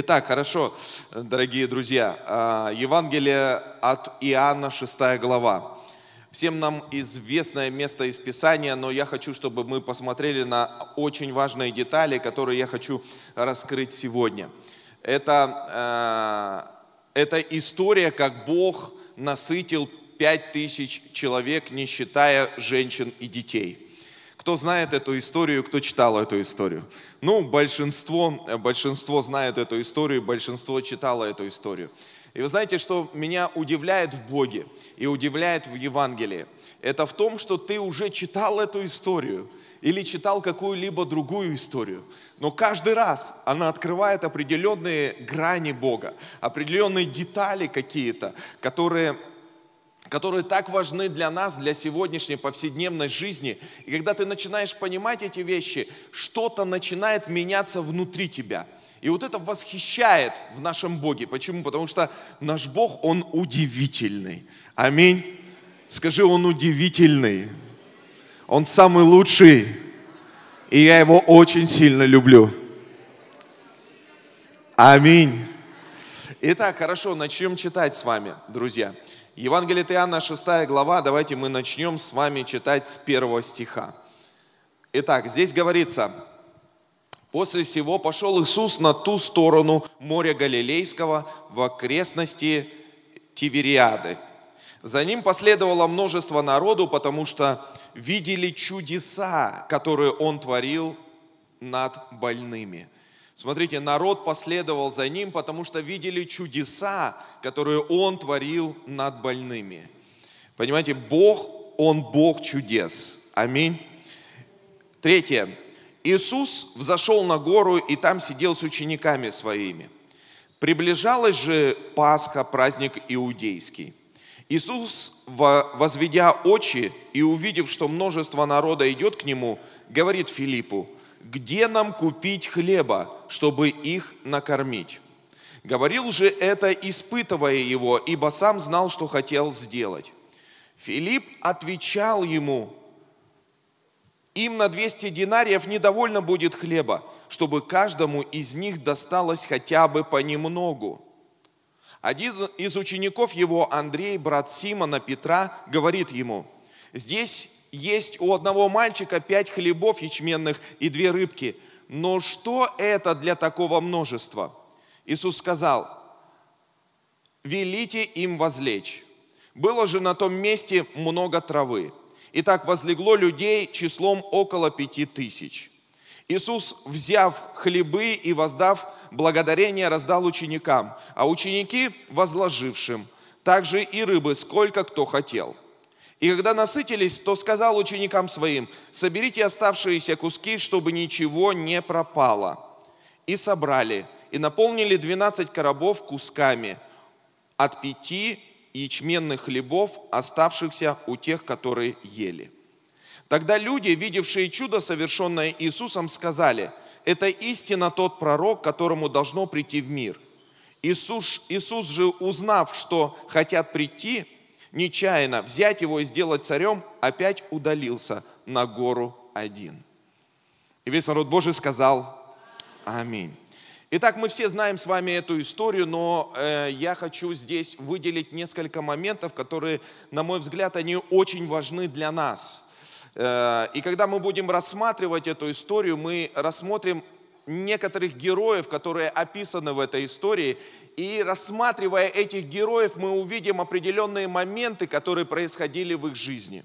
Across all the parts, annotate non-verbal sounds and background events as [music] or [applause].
Итак, хорошо, дорогие друзья, а, Евангелие от Иоанна, 6 глава. Всем нам известное место из Писания, но я хочу, чтобы мы посмотрели на очень важные детали, которые я хочу раскрыть сегодня. Это, а, это история, как Бог насытил пять тысяч человек, не считая женщин и детей. Кто знает эту историю, кто читал эту историю? Ну, большинство, большинство знает эту историю, большинство читало эту историю. И вы знаете, что меня удивляет в Боге и удивляет в Евангелии? Это в том, что ты уже читал эту историю или читал какую-либо другую историю. Но каждый раз она открывает определенные грани Бога, определенные детали какие-то, которые которые так важны для нас, для сегодняшней повседневной жизни. И когда ты начинаешь понимать эти вещи, что-то начинает меняться внутри тебя. И вот это восхищает в нашем Боге. Почему? Потому что наш Бог, Он удивительный. Аминь. Скажи, Он удивительный. Он самый лучший. И я Его очень сильно люблю. Аминь. Итак, хорошо, начнем читать с вами, друзья. Евангелие от Иоанна, 6 глава, давайте мы начнем с вами читать с первого стиха. Итак, здесь говорится, «После всего пошел Иисус на ту сторону моря Галилейского в окрестности Тивериады. За ним последовало множество народу, потому что видели чудеса, которые он творил над больными». Смотрите, народ последовал за ним, потому что видели чудеса, которые он творил над больными. Понимаете, Бог, Он Бог чудес. Аминь. Третье. Иисус взошел на гору и там сидел с учениками своими. Приближалась же Пасха, праздник иудейский. Иисус, возведя очи и увидев, что множество народа идет к Нему, говорит Филиппу, где нам купить хлеба, чтобы их накормить? Говорил же это, испытывая его, ибо сам знал, что хотел сделать. Филипп отвечал ему, им на 200 динариев недовольно будет хлеба, чтобы каждому из них досталось хотя бы понемногу. Один из учеников его, Андрей, брат Симона Петра, говорит ему, здесь есть у одного мальчика пять хлебов ячменных и две рыбки. Но что это для такого множества? Иисус сказал, велите им возлечь. Было же на том месте много травы. И так возлегло людей числом около пяти тысяч. Иисус, взяв хлебы и воздав благодарение, раздал ученикам, а ученики возложившим, также и рыбы, сколько кто хотел – и когда насытились, то сказал ученикам своим, соберите оставшиеся куски, чтобы ничего не пропало. И собрали, и наполнили 12 коробов кусками от пяти ячменных хлебов, оставшихся у тех, которые ели. Тогда люди, видевшие чудо, совершенное Иисусом, сказали, это истинно тот пророк, которому должно прийти в мир. Иисус, Иисус же, узнав, что хотят прийти, нечаянно взять его и сделать царем, опять удалился на гору один. И весь народ Божий сказал Аминь. Итак, мы все знаем с вами эту историю, но э, я хочу здесь выделить несколько моментов, которые, на мой взгляд, они очень важны для нас. Э, и когда мы будем рассматривать эту историю, мы рассмотрим некоторых героев, которые описаны в этой истории, и рассматривая этих героев, мы увидим определенные моменты, которые происходили в их жизни.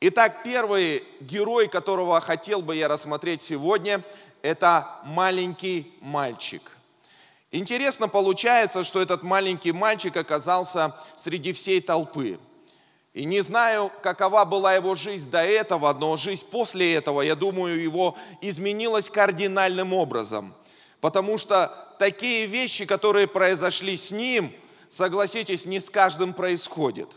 Итак, первый герой, которого хотел бы я рассмотреть сегодня, это маленький мальчик. Интересно получается, что этот маленький мальчик оказался среди всей толпы. И не знаю, какова была его жизнь до этого, но жизнь после этого, я думаю, его изменилась кардинальным образом. Потому что такие вещи, которые произошли с ним, согласитесь, не с каждым происходит.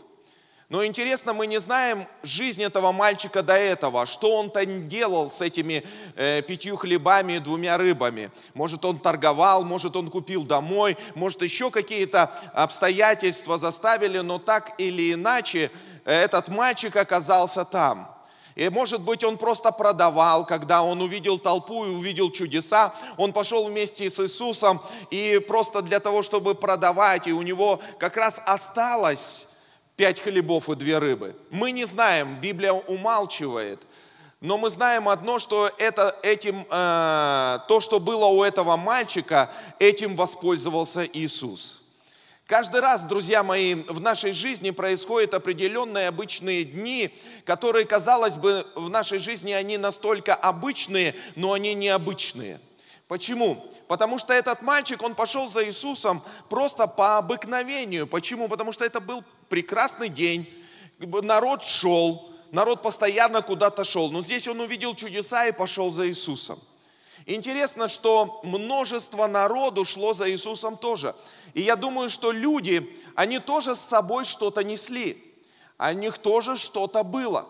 Но интересно, мы не знаем жизнь этого мальчика до этого, что он-то делал с этими э, пятью хлебами и двумя рыбами. Может, он торговал, может, он купил домой, может, еще какие-то обстоятельства заставили, но так или иначе этот мальчик оказался там. И может быть он просто продавал, когда он увидел толпу и увидел чудеса. Он пошел вместе с Иисусом и просто для того, чтобы продавать, и у него как раз осталось пять хлебов и две рыбы. Мы не знаем, Библия умалчивает. Но мы знаем одно, что это, этим, э, то, что было у этого мальчика, этим воспользовался Иисус. Каждый раз, друзья мои, в нашей жизни происходят определенные обычные дни, которые, казалось бы, в нашей жизни они настолько обычные, но они необычные. Почему? Потому что этот мальчик, он пошел за Иисусом просто по обыкновению. Почему? Потому что это был прекрасный день, народ шел, народ постоянно куда-то шел. Но здесь он увидел чудеса и пошел за Иисусом. Интересно, что множество народу шло за Иисусом тоже. И я думаю, что люди, они тоже с собой что-то несли. О них тоже что-то было.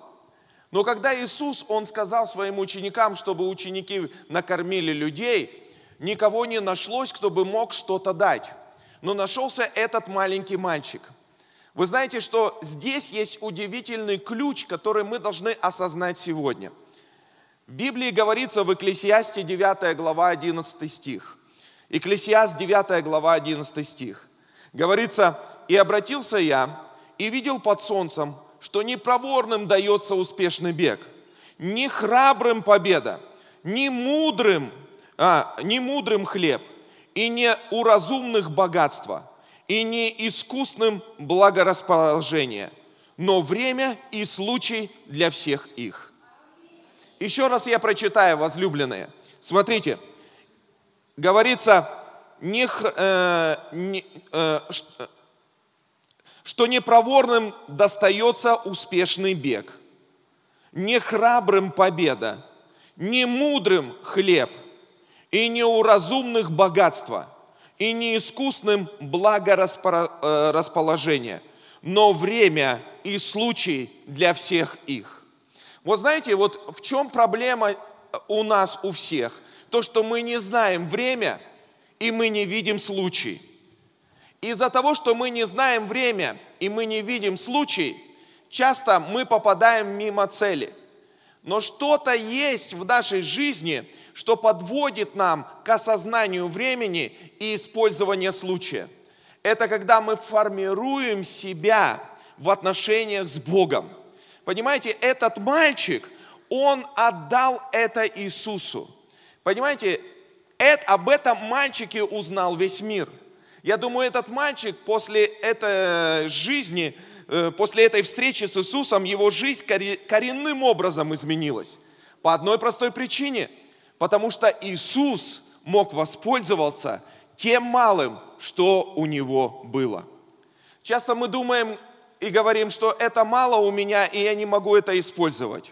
Но когда Иисус, Он сказал своим ученикам, чтобы ученики накормили людей, никого не нашлось, кто бы мог что-то дать. Но нашелся этот маленький мальчик. Вы знаете, что здесь есть удивительный ключ, который мы должны осознать сегодня – в Библии говорится в Экклесиасте 9 глава 11 стих. Экклесиаст 9 глава 11 стих. Говорится, «И обратился я, и видел под солнцем, что не проворным дается успешный бег, не храбрым победа, не мудрым, а, не мудрым хлеб, и не у разумных богатства, и не искусным благорасположение, но время и случай для всех их». Еще раз я прочитаю, возлюбленные. Смотрите, говорится, не, э, не, э, что непроворным достается успешный бег, не храбрым победа, не мудрым хлеб, и не у разумных богатства, и не искусным благорасположение, но время и случай для всех их. Вот знаете, вот в чем проблема у нас, у всех? То, что мы не знаем время, и мы не видим случай. Из-за того, что мы не знаем время, и мы не видим случай, часто мы попадаем мимо цели. Но что-то есть в нашей жизни, что подводит нам к осознанию времени и использованию случая. Это когда мы формируем себя в отношениях с Богом. Понимаете, этот мальчик, он отдал это Иисусу. Понимаете, это, об этом мальчике узнал весь мир. Я думаю, этот мальчик после этой жизни, э, после этой встречи с Иисусом, его жизнь коренным образом изменилась. По одной простой причине. Потому что Иисус мог воспользоваться тем малым, что у него было. Часто мы думаем, и говорим, что это мало у меня, и я не могу это использовать.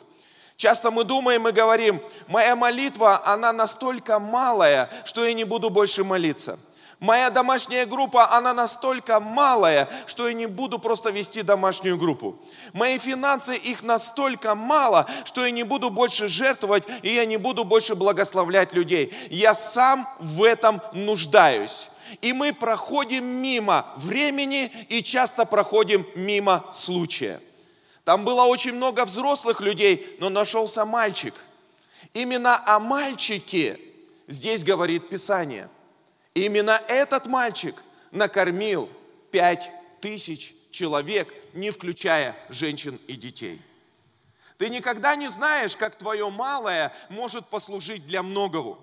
Часто мы думаем и говорим, моя молитва, она настолько малая, что я не буду больше молиться. Моя домашняя группа, она настолько малая, что я не буду просто вести домашнюю группу. Мои финансы, их настолько мало, что я не буду больше жертвовать, и я не буду больше благословлять людей. Я сам в этом нуждаюсь и мы проходим мимо времени и часто проходим мимо случая. Там было очень много взрослых людей, но нашелся мальчик. Именно о мальчике здесь говорит Писание. Именно этот мальчик накормил пять тысяч человек, не включая женщин и детей. Ты никогда не знаешь, как твое малое может послужить для многого.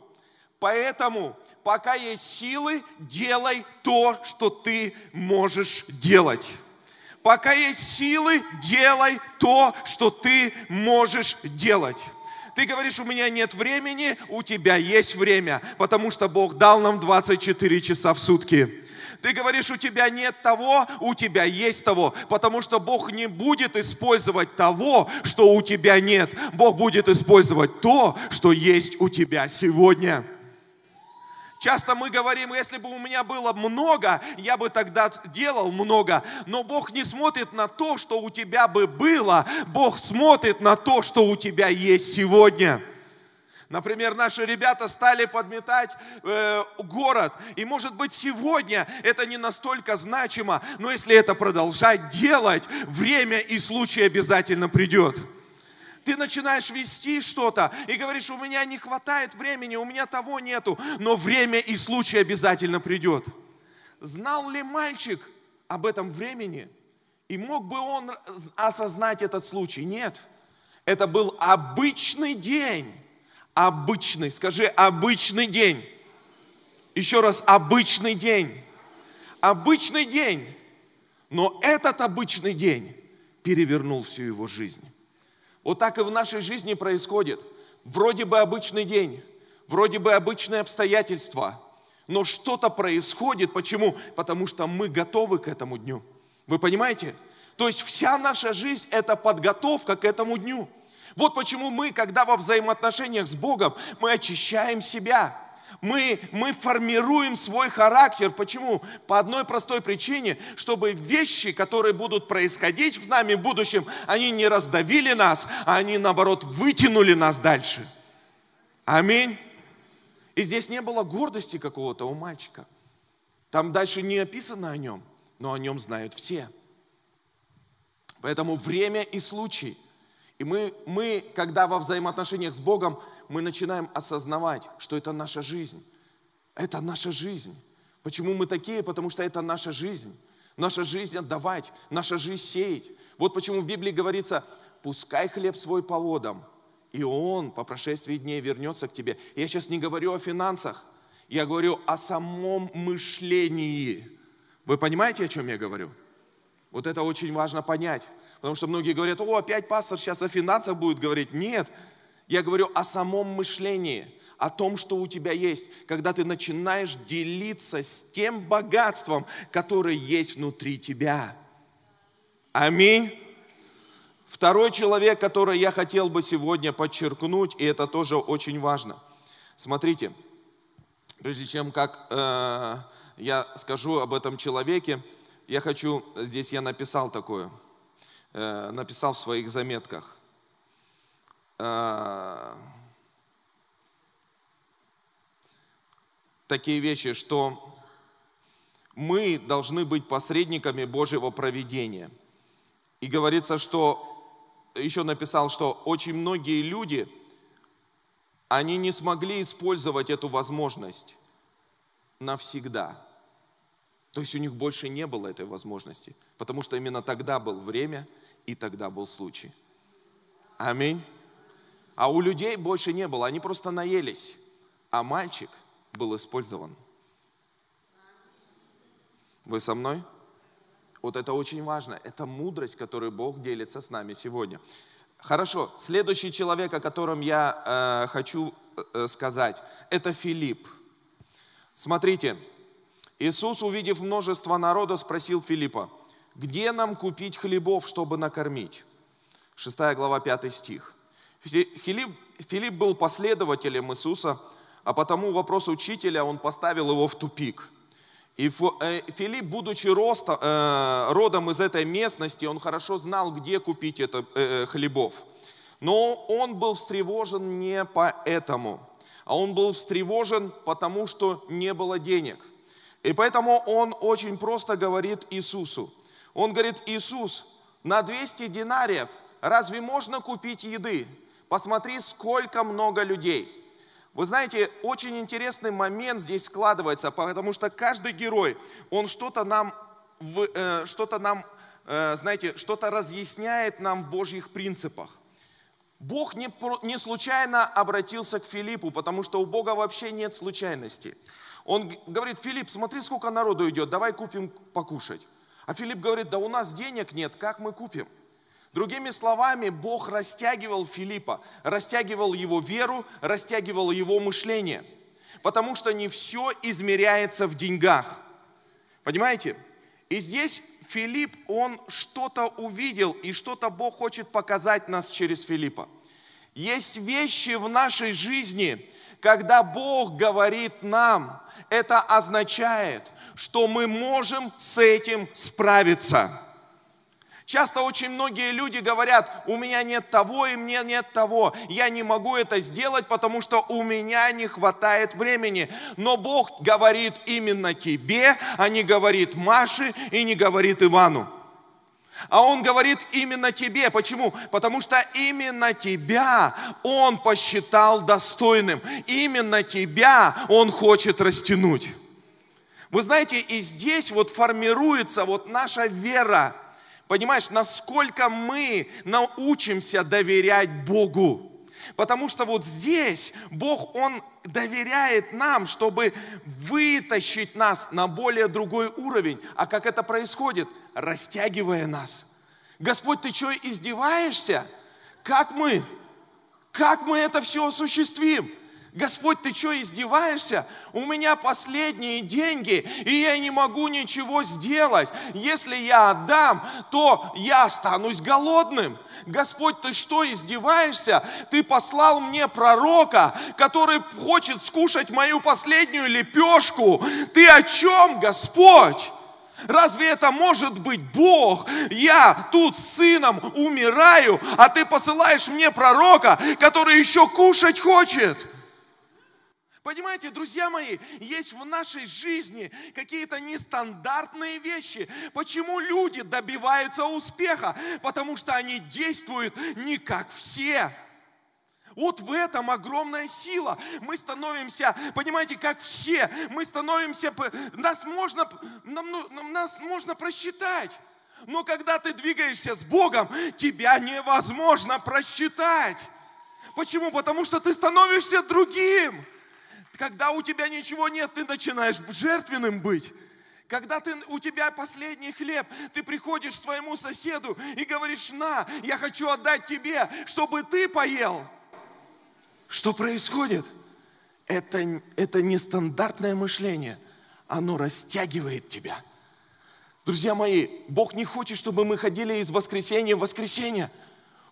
Поэтому пока есть силы, делай то, что ты можешь делать. Пока есть силы, делай то, что ты можешь делать. Ты говоришь, у меня нет времени, у тебя есть время, потому что Бог дал нам 24 часа в сутки. Ты говоришь, у тебя нет того, у тебя есть того, потому что Бог не будет использовать того, что у тебя нет. Бог будет использовать то, что есть у тебя сегодня. Часто мы говорим, если бы у меня было много, я бы тогда делал много. Но Бог не смотрит на то, что у тебя бы было. Бог смотрит на то, что у тебя есть сегодня. Например, наши ребята стали подметать э, город. И может быть сегодня это не настолько значимо, но если это продолжать делать, время и случай обязательно придет. Ты начинаешь вести что-то и говоришь, у меня не хватает времени, у меня того нету, но время и случай обязательно придет. Знал ли мальчик об этом времени? И мог бы он осознать этот случай? Нет. Это был обычный день. Обычный, скажи, обычный день. Еще раз, обычный день. Обычный день. Но этот обычный день перевернул всю его жизнь. Вот так и в нашей жизни происходит. Вроде бы обычный день, вроде бы обычные обстоятельства, но что-то происходит. Почему? Потому что мы готовы к этому дню. Вы понимаете? То есть вся наша жизнь – это подготовка к этому дню. Вот почему мы, когда во взаимоотношениях с Богом, мы очищаем себя – мы, мы формируем свой характер. Почему? По одной простой причине, чтобы вещи, которые будут происходить в нами в будущем, они не раздавили нас, а они, наоборот, вытянули нас дальше. Аминь. И здесь не было гордости какого-то у мальчика. Там дальше не описано о нем, но о нем знают все. Поэтому время и случай. И мы, мы, когда во взаимоотношениях с Богом, мы начинаем осознавать, что это наша жизнь. Это наша жизнь. Почему мы такие? Потому что это наша жизнь. Наша жизнь отдавать, наша жизнь сеять. Вот почему в Библии говорится, пускай хлеб свой по водам, и он по прошествии дней вернется к тебе. Я сейчас не говорю о финансах, я говорю о самом мышлении. Вы понимаете, о чем я говорю? Вот это очень важно понять. Потому что многие говорят, о, опять пастор сейчас о финансах будет говорить. Нет, я говорю о самом мышлении, о том, что у тебя есть, когда ты начинаешь делиться с тем богатством, которое есть внутри тебя. Аминь. Второй человек, который я хотел бы сегодня подчеркнуть, и это тоже очень важно. Смотрите, прежде чем как э, я скажу об этом человеке, я хочу, здесь я написал такое, э, написал в своих заметках. Э, такие вещи, что мы должны быть посредниками Божьего проведения. И говорится, что, еще написал, что очень многие люди, они не смогли использовать эту возможность навсегда. То есть у них больше не было этой возможности, потому что именно тогда был время и тогда был случай. Аминь. А у людей больше не было, они просто наелись. А мальчик был использован. Вы со мной? Вот это очень важно. Это мудрость, которую Бог делится с нами сегодня. Хорошо, следующий человек, о котором я э, хочу э, сказать, это Филипп. Смотрите, Иисус, увидев множество народа, спросил Филиппа, где нам купить хлебов, чтобы накормить? 6 глава, 5 стих. Филипп, Филипп был последователем Иисуса, а потому вопрос учителя он поставил его в тупик. И э, Филипп, будучи роста, э, родом из этой местности, он хорошо знал, где купить это э, хлебов. Но он был встревожен не поэтому, а он был встревожен, потому что не было денег. И поэтому он очень просто говорит Иисусу. Он говорит, Иисус, на 200 динариев разве можно купить еды? Посмотри, сколько много людей. Вы знаете, очень интересный момент здесь складывается, потому что каждый герой, он что-то нам, э, что-то нам, э, знаете, что-то разъясняет нам в Божьих принципах. Бог не, не случайно обратился к Филиппу, потому что у Бога вообще нет случайности. Он говорит, Филипп, смотри, сколько народу идет, давай купим покушать. А Филипп говорит, да у нас денег нет, как мы купим? Другими словами, Бог растягивал Филиппа, растягивал его веру, растягивал его мышление. Потому что не все измеряется в деньгах. Понимаете? И здесь Филипп, он что-то увидел, и что-то Бог хочет показать нас через Филиппа. Есть вещи в нашей жизни, когда Бог говорит нам, это означает, что мы можем с этим справиться. Часто очень многие люди говорят, у меня нет того и мне нет того. Я не могу это сделать, потому что у меня не хватает времени. Но Бог говорит именно тебе, а не говорит Маше и не говорит Ивану. А Он говорит именно тебе. Почему? Потому что именно тебя Он посчитал достойным. Именно тебя Он хочет растянуть. Вы знаете, и здесь вот формируется вот наша вера. Понимаешь, насколько мы научимся доверять Богу. Потому что вот здесь Бог, Он доверяет нам, чтобы вытащить нас на более другой уровень. А как это происходит? Растягивая нас. Господь, ты что, издеваешься? Как мы? Как мы это все осуществим? Господь, ты что, издеваешься? У меня последние деньги, и я не могу ничего сделать. Если я отдам, то я останусь голодным. Господь, ты что, издеваешься? Ты послал мне пророка, который хочет скушать мою последнюю лепешку. Ты о чем, Господь? Разве это может быть Бог? Я тут с сыном умираю, а ты посылаешь мне пророка, который еще кушать хочет. Понимаете, друзья мои, есть в нашей жизни какие-то нестандартные вещи. Почему люди добиваются успеха? Потому что они действуют не как все. Вот в этом огромная сила. Мы становимся, понимаете, как все. Мы становимся, нас можно, нам, нас можно просчитать. Но когда ты двигаешься с Богом, тебя невозможно просчитать. Почему? Потому что ты становишься другим. Когда у тебя ничего нет, ты начинаешь жертвенным быть. Когда ты, у тебя последний хлеб, ты приходишь к своему соседу и говоришь, на, я хочу отдать тебе, чтобы ты поел. Что происходит? Это, это нестандартное мышление. Оно растягивает тебя. Друзья мои, Бог не хочет, чтобы мы ходили из воскресенья в воскресенье.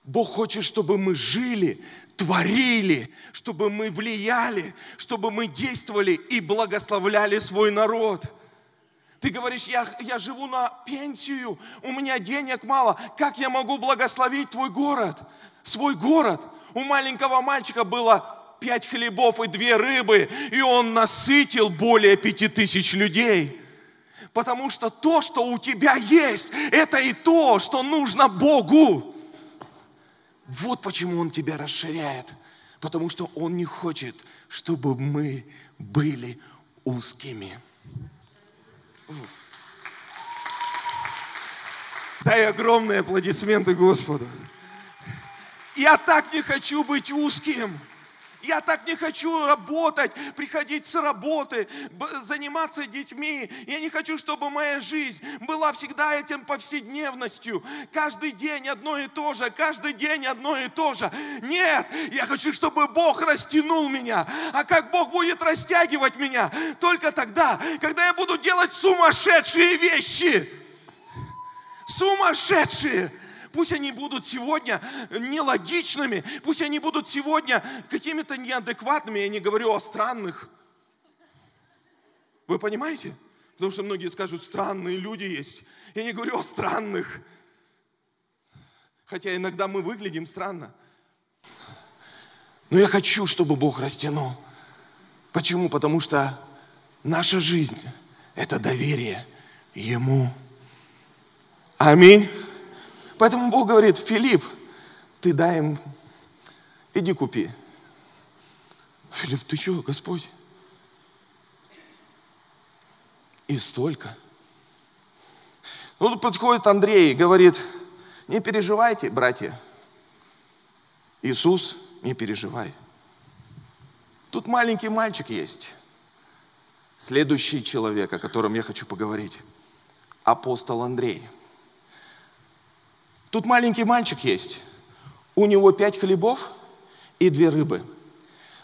Бог хочет, чтобы мы жили, творили, чтобы мы влияли, чтобы мы действовали и благословляли свой народ. Ты говоришь, я, я живу на пенсию, у меня денег мало. Как я могу благословить твой город, свой город? У маленького мальчика было пять хлебов и две рыбы, и он насытил более пяти тысяч людей. Потому что то, что у тебя есть, это и то, что нужно Богу. Вот почему Он тебя расширяет. Потому что Он не хочет, чтобы мы были узкими. Дай огромные аплодисменты Господу. Я так не хочу быть узким. Я так не хочу работать, приходить с работы, заниматься детьми. Я не хочу, чтобы моя жизнь была всегда этим повседневностью. Каждый день одно и то же, каждый день одно и то же. Нет, я хочу, чтобы Бог растянул меня. А как Бог будет растягивать меня? Только тогда, когда я буду делать сумасшедшие вещи. Сумасшедшие. Пусть они будут сегодня нелогичными, пусть они будут сегодня какими-то неадекватными. Я не говорю о странных. Вы понимаете? Потому что многие скажут, странные люди есть. Я не говорю о странных. Хотя иногда мы выглядим странно. Но я хочу, чтобы Бог растянул. Почему? Потому что наша жизнь – это доверие Ему. Аминь. Поэтому Бог говорит, Филипп, ты дай им, иди купи. Филипп, ты что, Господь? И столько. Ну, тут подходит Андрей и говорит, не переживайте, братья. Иисус, не переживай. Тут маленький мальчик есть. Следующий человек, о котором я хочу поговорить. Апостол Андрей – Тут маленький мальчик есть. У него пять хлебов и две рыбы.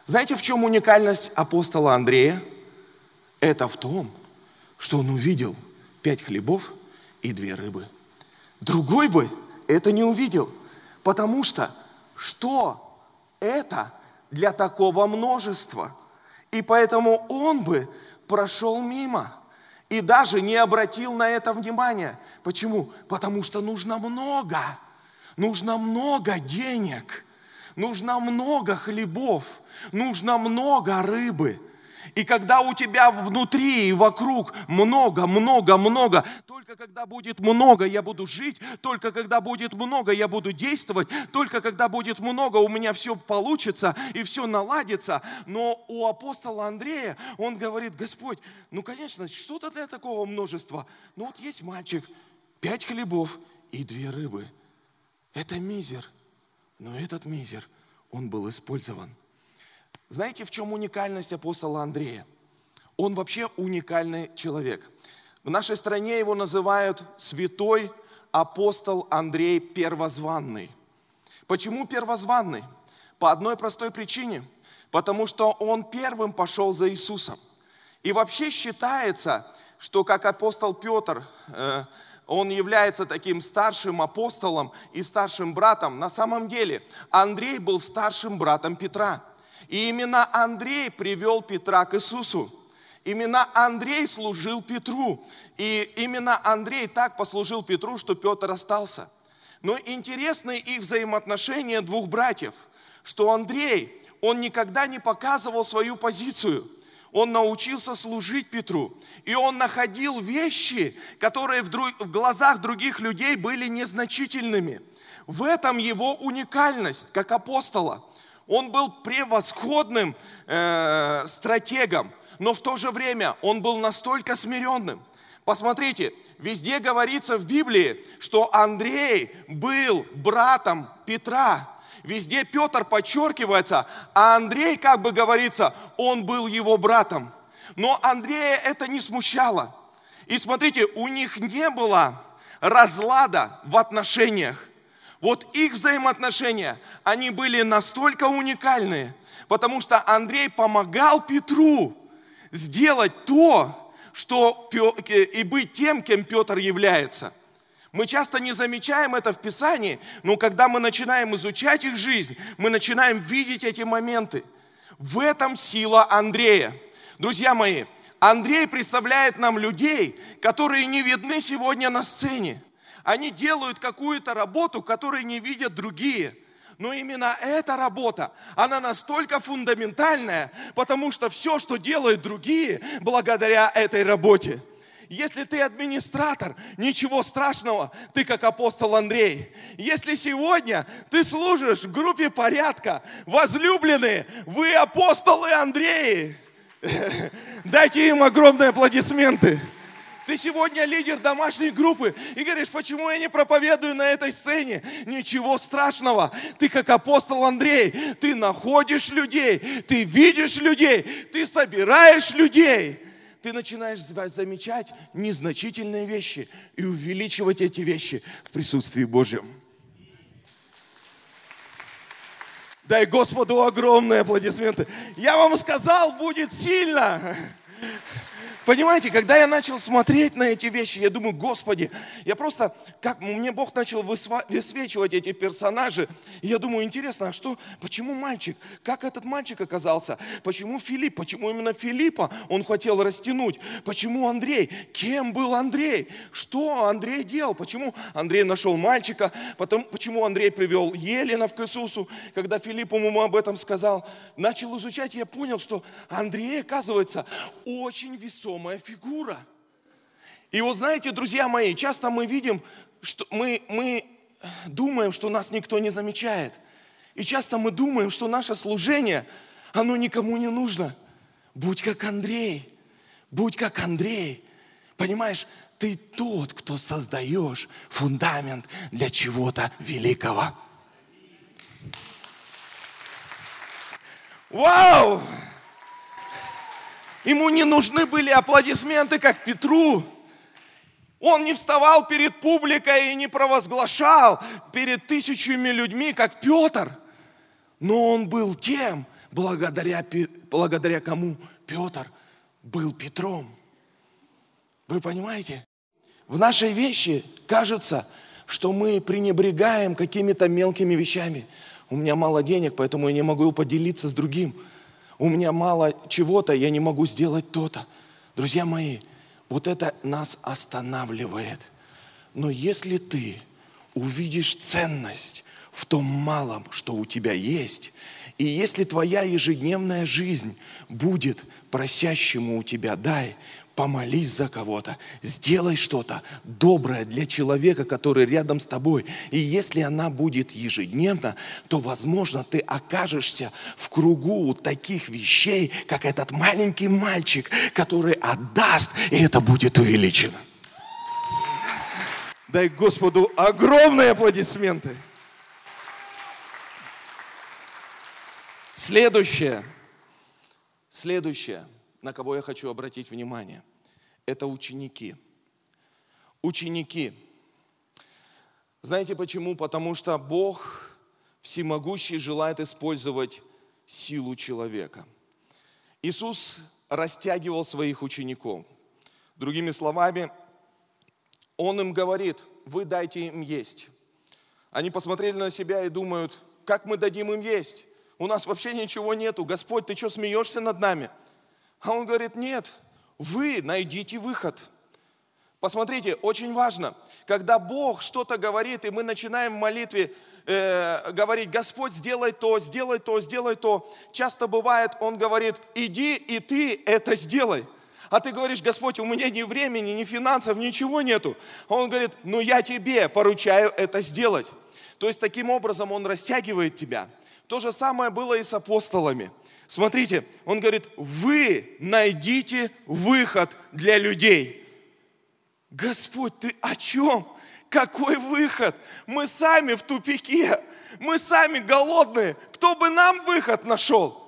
Знаете, в чем уникальность апостола Андрея? Это в том, что он увидел пять хлебов и две рыбы. Другой бы это не увидел, потому что что это для такого множества? И поэтому он бы прошел мимо – и даже не обратил на это внимания. Почему? Потому что нужно много. Нужно много денег. Нужно много хлебов. Нужно много рыбы. И когда у тебя внутри и вокруг много, много, много, только когда будет много, я буду жить, только когда будет много, я буду действовать, только когда будет много, у меня все получится и все наладится. Но у апостола Андрея, он говорит, Господь, ну, конечно, что-то для такого множества. Ну, вот есть мальчик, пять хлебов и две рыбы. Это мизер. Но этот мизер, он был использован. Знаете, в чем уникальность апостола Андрея? Он вообще уникальный человек. В нашей стране его называют святой апостол Андрей Первозванный. Почему первозванный? По одной простой причине. Потому что он первым пошел за Иисусом. И вообще считается, что как апостол Петр, э, он является таким старшим апостолом и старшим братом. На самом деле Андрей был старшим братом Петра. И именно Андрей привел Петра к Иисусу. Именно Андрей служил Петру. И именно Андрей так послужил Петру, что Петр остался. Но интересны их взаимоотношения двух братьев, что Андрей, он никогда не показывал свою позицию. Он научился служить Петру. И он находил вещи, которые в, друг, в глазах других людей были незначительными. В этом его уникальность, как апостола. Он был превосходным э, стратегом но в то же время он был настолько смиренным. Посмотрите, везде говорится в Библии, что Андрей был братом Петра. Везде Петр подчеркивается, а Андрей, как бы говорится, он был его братом. Но Андрея это не смущало. И смотрите, у них не было разлада в отношениях. Вот их взаимоотношения, они были настолько уникальные, потому что Андрей помогал Петру сделать то, что и быть тем, кем Петр является. Мы часто не замечаем это в Писании, но когда мы начинаем изучать их жизнь, мы начинаем видеть эти моменты. В этом сила Андрея. Друзья мои, Андрей представляет нам людей, которые не видны сегодня на сцене. Они делают какую-то работу, которую не видят другие – но именно эта работа, она настолько фундаментальная, потому что все, что делают другие, благодаря этой работе. Если ты администратор, ничего страшного, ты как апостол Андрей. Если сегодня ты служишь в группе порядка, возлюбленные, вы апостолы Андреи. [laughs] Дайте им огромные аплодисменты. Ты сегодня лидер домашней группы и говоришь, почему я не проповедую на этой сцене? Ничего страшного. Ты как апостол Андрей, ты находишь людей, ты видишь людей, ты собираешь людей. Ты начинаешь замечать незначительные вещи и увеличивать эти вещи в присутствии Божьем. Дай Господу огромные аплодисменты. Я вам сказал, будет сильно. Понимаете, когда я начал смотреть на эти вещи, я думаю, Господи, я просто, как мне Бог начал высвечивать эти персонажи, я думаю, интересно, а что, почему мальчик, как этот мальчик оказался, почему Филипп, почему именно Филиппа он хотел растянуть, почему Андрей, кем был Андрей, что Андрей делал, почему Андрей нашел мальчика, потом, почему Андрей привел Еленов к Иисусу, когда Филипп ему об этом сказал, начал изучать, я понял, что Андрей, оказывается, очень весомый весомая фигура. И вот знаете, друзья мои, часто мы видим, что мы, мы думаем, что нас никто не замечает. И часто мы думаем, что наше служение, оно никому не нужно. Будь как Андрей, будь как Андрей. Понимаешь, ты тот, кто создаешь фундамент для чего-то великого. Вау! Ему не нужны были аплодисменты, как Петру. Он не вставал перед публикой и не провозглашал перед тысячами людьми, как Петр. Но он был тем, благодаря, благодаря кому Петр был Петром. Вы понимаете? В нашей вещи кажется, что мы пренебрегаем какими-то мелкими вещами. У меня мало денег, поэтому я не могу поделиться с другим у меня мало чего-то, я не могу сделать то-то. Друзья мои, вот это нас останавливает. Но если ты увидишь ценность в том малом, что у тебя есть, И если твоя ежедневная жизнь будет просящему у тебя, дай, помолись за кого-то, сделай что-то доброе для человека, который рядом с тобой. И если она будет ежедневно, то, возможно, ты окажешься в кругу таких вещей, как этот маленький мальчик, который отдаст, и это будет увеличено. Дай Господу огромные аплодисменты. Следующее. Следующее на кого я хочу обратить внимание, это ученики. Ученики. Знаете почему? Потому что Бог всемогущий желает использовать силу человека. Иисус растягивал своих учеников. Другими словами, Он им говорит, вы дайте им есть. Они посмотрели на себя и думают, как мы дадим им есть? У нас вообще ничего нету. Господь, ты что, смеешься над нами? А он говорит, нет, вы найдите выход. Посмотрите, очень важно, когда Бог что-то говорит, и мы начинаем в молитве э, говорить, Господь, сделай то, сделай то, сделай то. Часто бывает, Он говорит, иди и ты это сделай. А ты говоришь, Господь, у меня ни времени, ни финансов, ничего нету. А Он говорит, ну я тебе поручаю это сделать. То есть таким образом Он растягивает тебя. То же самое было и с апостолами – Смотрите, он говорит, вы найдите выход для людей. Господь, ты о чем? Какой выход? Мы сами в тупике, мы сами голодные. Кто бы нам выход нашел?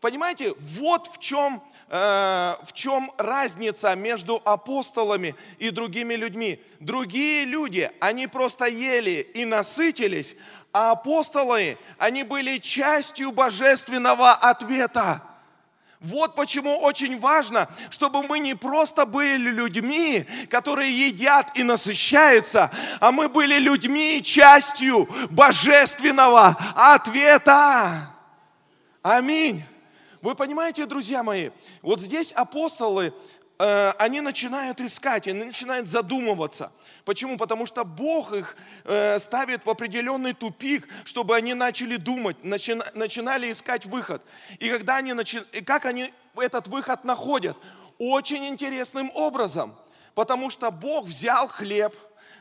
Понимаете, вот в чем, в чем разница между апостолами и другими людьми. Другие люди, они просто ели и насытились, а апостолы, они были частью божественного ответа. Вот почему очень важно, чтобы мы не просто были людьми, которые едят и насыщаются, а мы были людьми, частью божественного ответа. Аминь. Вы понимаете, друзья мои, вот здесь апостолы, э, они начинают искать, они начинают задумываться – Почему? Потому что Бог их э, ставит в определенный тупик, чтобы они начали думать, начи, начинали искать выход. И когда они начи, и как они этот выход находят? Очень интересным образом. Потому что Бог взял хлеб,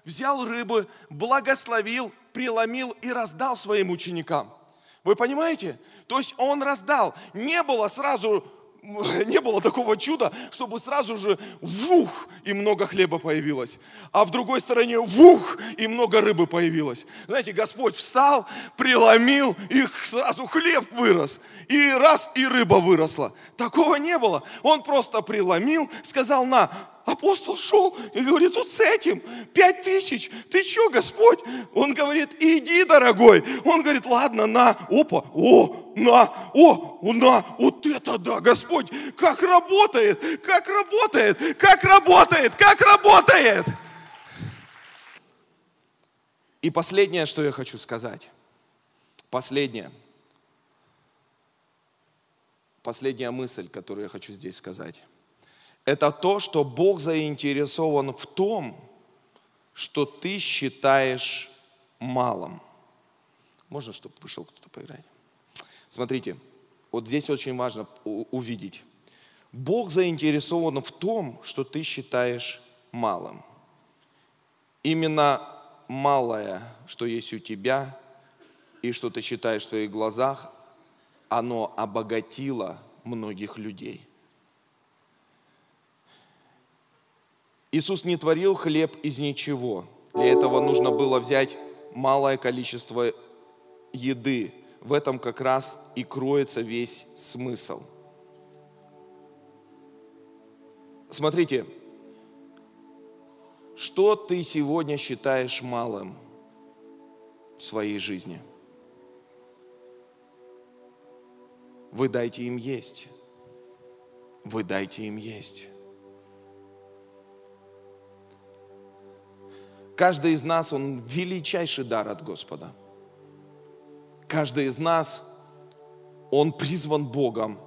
взял рыбы, благословил, преломил и раздал своим ученикам. Вы понимаете? То есть Он раздал. Не было сразу [laughs] не было такого чуда, чтобы сразу же вух, и много хлеба появилось. А в другой стороне вух, и много рыбы появилось. Знаете, Господь встал, преломил, и сразу хлеб вырос. И раз, и рыба выросла. Такого не было. Он просто преломил, сказал, на, апостол шел и говорит, вот с этим пять тысяч, ты что, Господь? Он говорит, иди, дорогой. Он говорит, ладно, на, опа, о, на, о, на, вот это да, Господь, как работает, как работает, как работает, как работает. И последнее, что я хочу сказать, последнее, последняя мысль, которую я хочу здесь сказать это то, что Бог заинтересован в том, что ты считаешь малым. Можно, чтобы вышел кто-то поиграть? Смотрите, вот здесь очень важно увидеть. Бог заинтересован в том, что ты считаешь малым. Именно малое, что есть у тебя, и что ты считаешь в своих глазах, оно обогатило многих людей. Иисус не творил хлеб из ничего. Для этого нужно было взять малое количество еды. В этом как раз и кроется весь смысл. Смотрите, что ты сегодня считаешь малым в своей жизни? Вы дайте им есть. Вы дайте им есть. Каждый из нас, он величайший дар от Господа. Каждый из нас, он призван Богом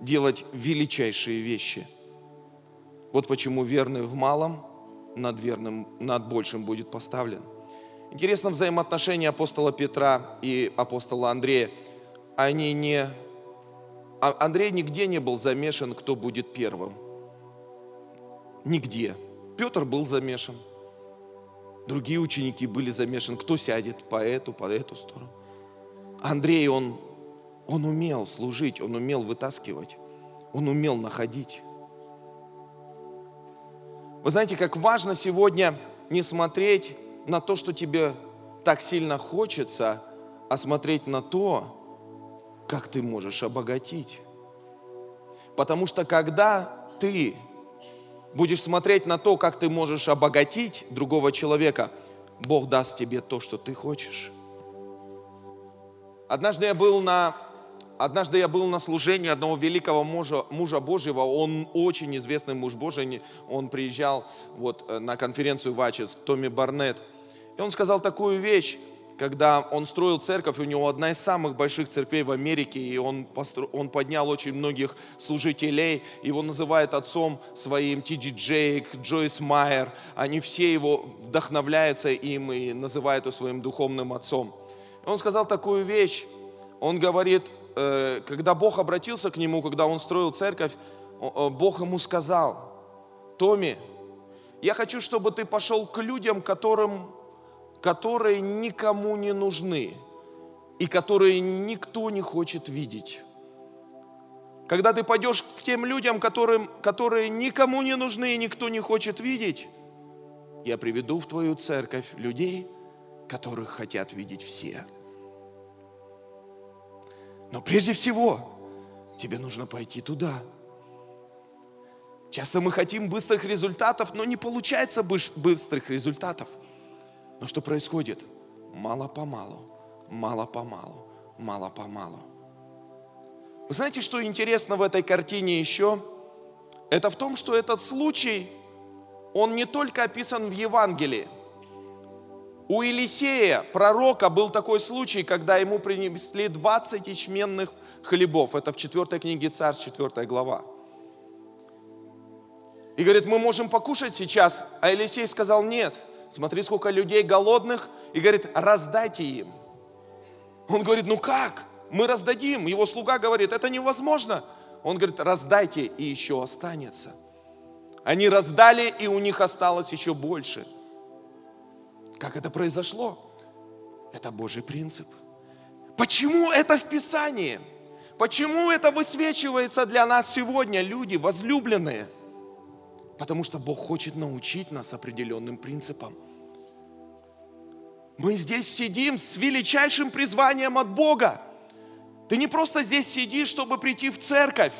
делать величайшие вещи. Вот почему верный в малом над верным, над большим будет поставлен. Интересно взаимоотношения апостола Петра и апостола Андрея. они не... А Андрей нигде не был замешан, кто будет первым. Нигде. Петр был замешан. Другие ученики были замешаны. Кто сядет по эту, по эту сторону. Андрей, он, он умел служить, он умел вытаскивать, он умел находить. Вы знаете, как важно сегодня не смотреть на то, что тебе так сильно хочется, а смотреть на то, как ты можешь обогатить. Потому что когда ты будешь смотреть на то, как ты можешь обогатить другого человека, Бог даст тебе то, что ты хочешь. Однажды я был на, однажды я был на служении одного великого мужа, мужа Божьего. Он очень известный муж Божий. Он приезжал вот э, на конференцию в Ачес, Томми Барнетт. И он сказал такую вещь когда он строил церковь, у него одна из самых больших церквей в Америке, и он, постро... он поднял очень многих служителей, его называют отцом своим Ти Джи Джейк, Джойс Майер, они все его вдохновляются им и называют его своим духовным отцом. Он сказал такую вещь, он говорит, э, когда Бог обратился к нему, когда он строил церковь, Бог ему сказал, Томми, я хочу, чтобы ты пошел к людям, которым которые никому не нужны и которые никто не хочет видеть. Когда ты пойдешь к тем людям, которым, которые никому не нужны и никто не хочет видеть, я приведу в твою церковь людей, которых хотят видеть все. Но прежде всего, тебе нужно пойти туда. Часто мы хотим быстрых результатов, но не получается быстрых результатов – но что происходит? Мало-помалу, мало-помалу, мало-помалу. Вы знаете, что интересно в этой картине еще? Это в том, что этот случай, он не только описан в Евангелии. У Елисея, пророка, был такой случай, когда ему принесли 20 ячменных хлебов. Это в 4 книге Царств, 4 глава. И говорит, мы можем покушать сейчас. А Елисей сказал, нет – смотри, сколько людей голодных, и говорит, раздайте им. Он говорит, ну как? Мы раздадим. Его слуга говорит, это невозможно. Он говорит, раздайте, и еще останется. Они раздали, и у них осталось еще больше. Как это произошло? Это Божий принцип. Почему это в Писании? Почему это высвечивается для нас сегодня, люди возлюбленные? Потому что Бог хочет научить нас определенным принципам. Мы здесь сидим с величайшим призванием от Бога. Ты не просто здесь сидишь, чтобы прийти в церковь.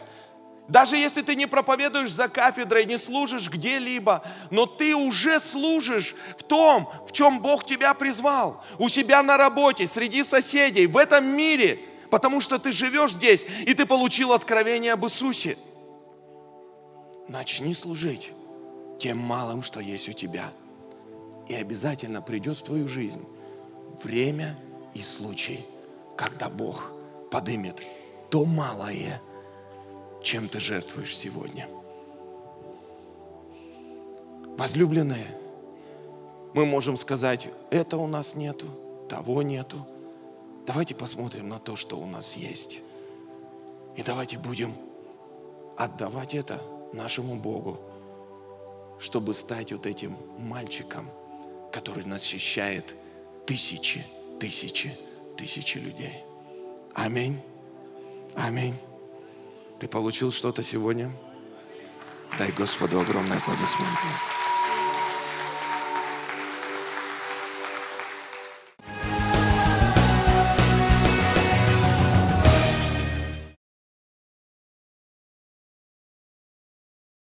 Даже если ты не проповедуешь за кафедрой, не служишь где-либо, но ты уже служишь в том, в чем Бог тебя призвал. У себя на работе, среди соседей, в этом мире. Потому что ты живешь здесь, и ты получил откровение об Иисусе начни служить тем малым, что есть у тебя. И обязательно придет в твою жизнь время и случай, когда Бог подымет то малое, чем ты жертвуешь сегодня. Возлюбленные, мы можем сказать, это у нас нету, того нету. Давайте посмотрим на то, что у нас есть. И давайте будем отдавать это нашему Богу, чтобы стать вот этим мальчиком, который насыщает тысячи, тысячи, тысячи людей. Аминь. Аминь. Ты получил что-то сегодня? Дай Господу огромные аплодисменты.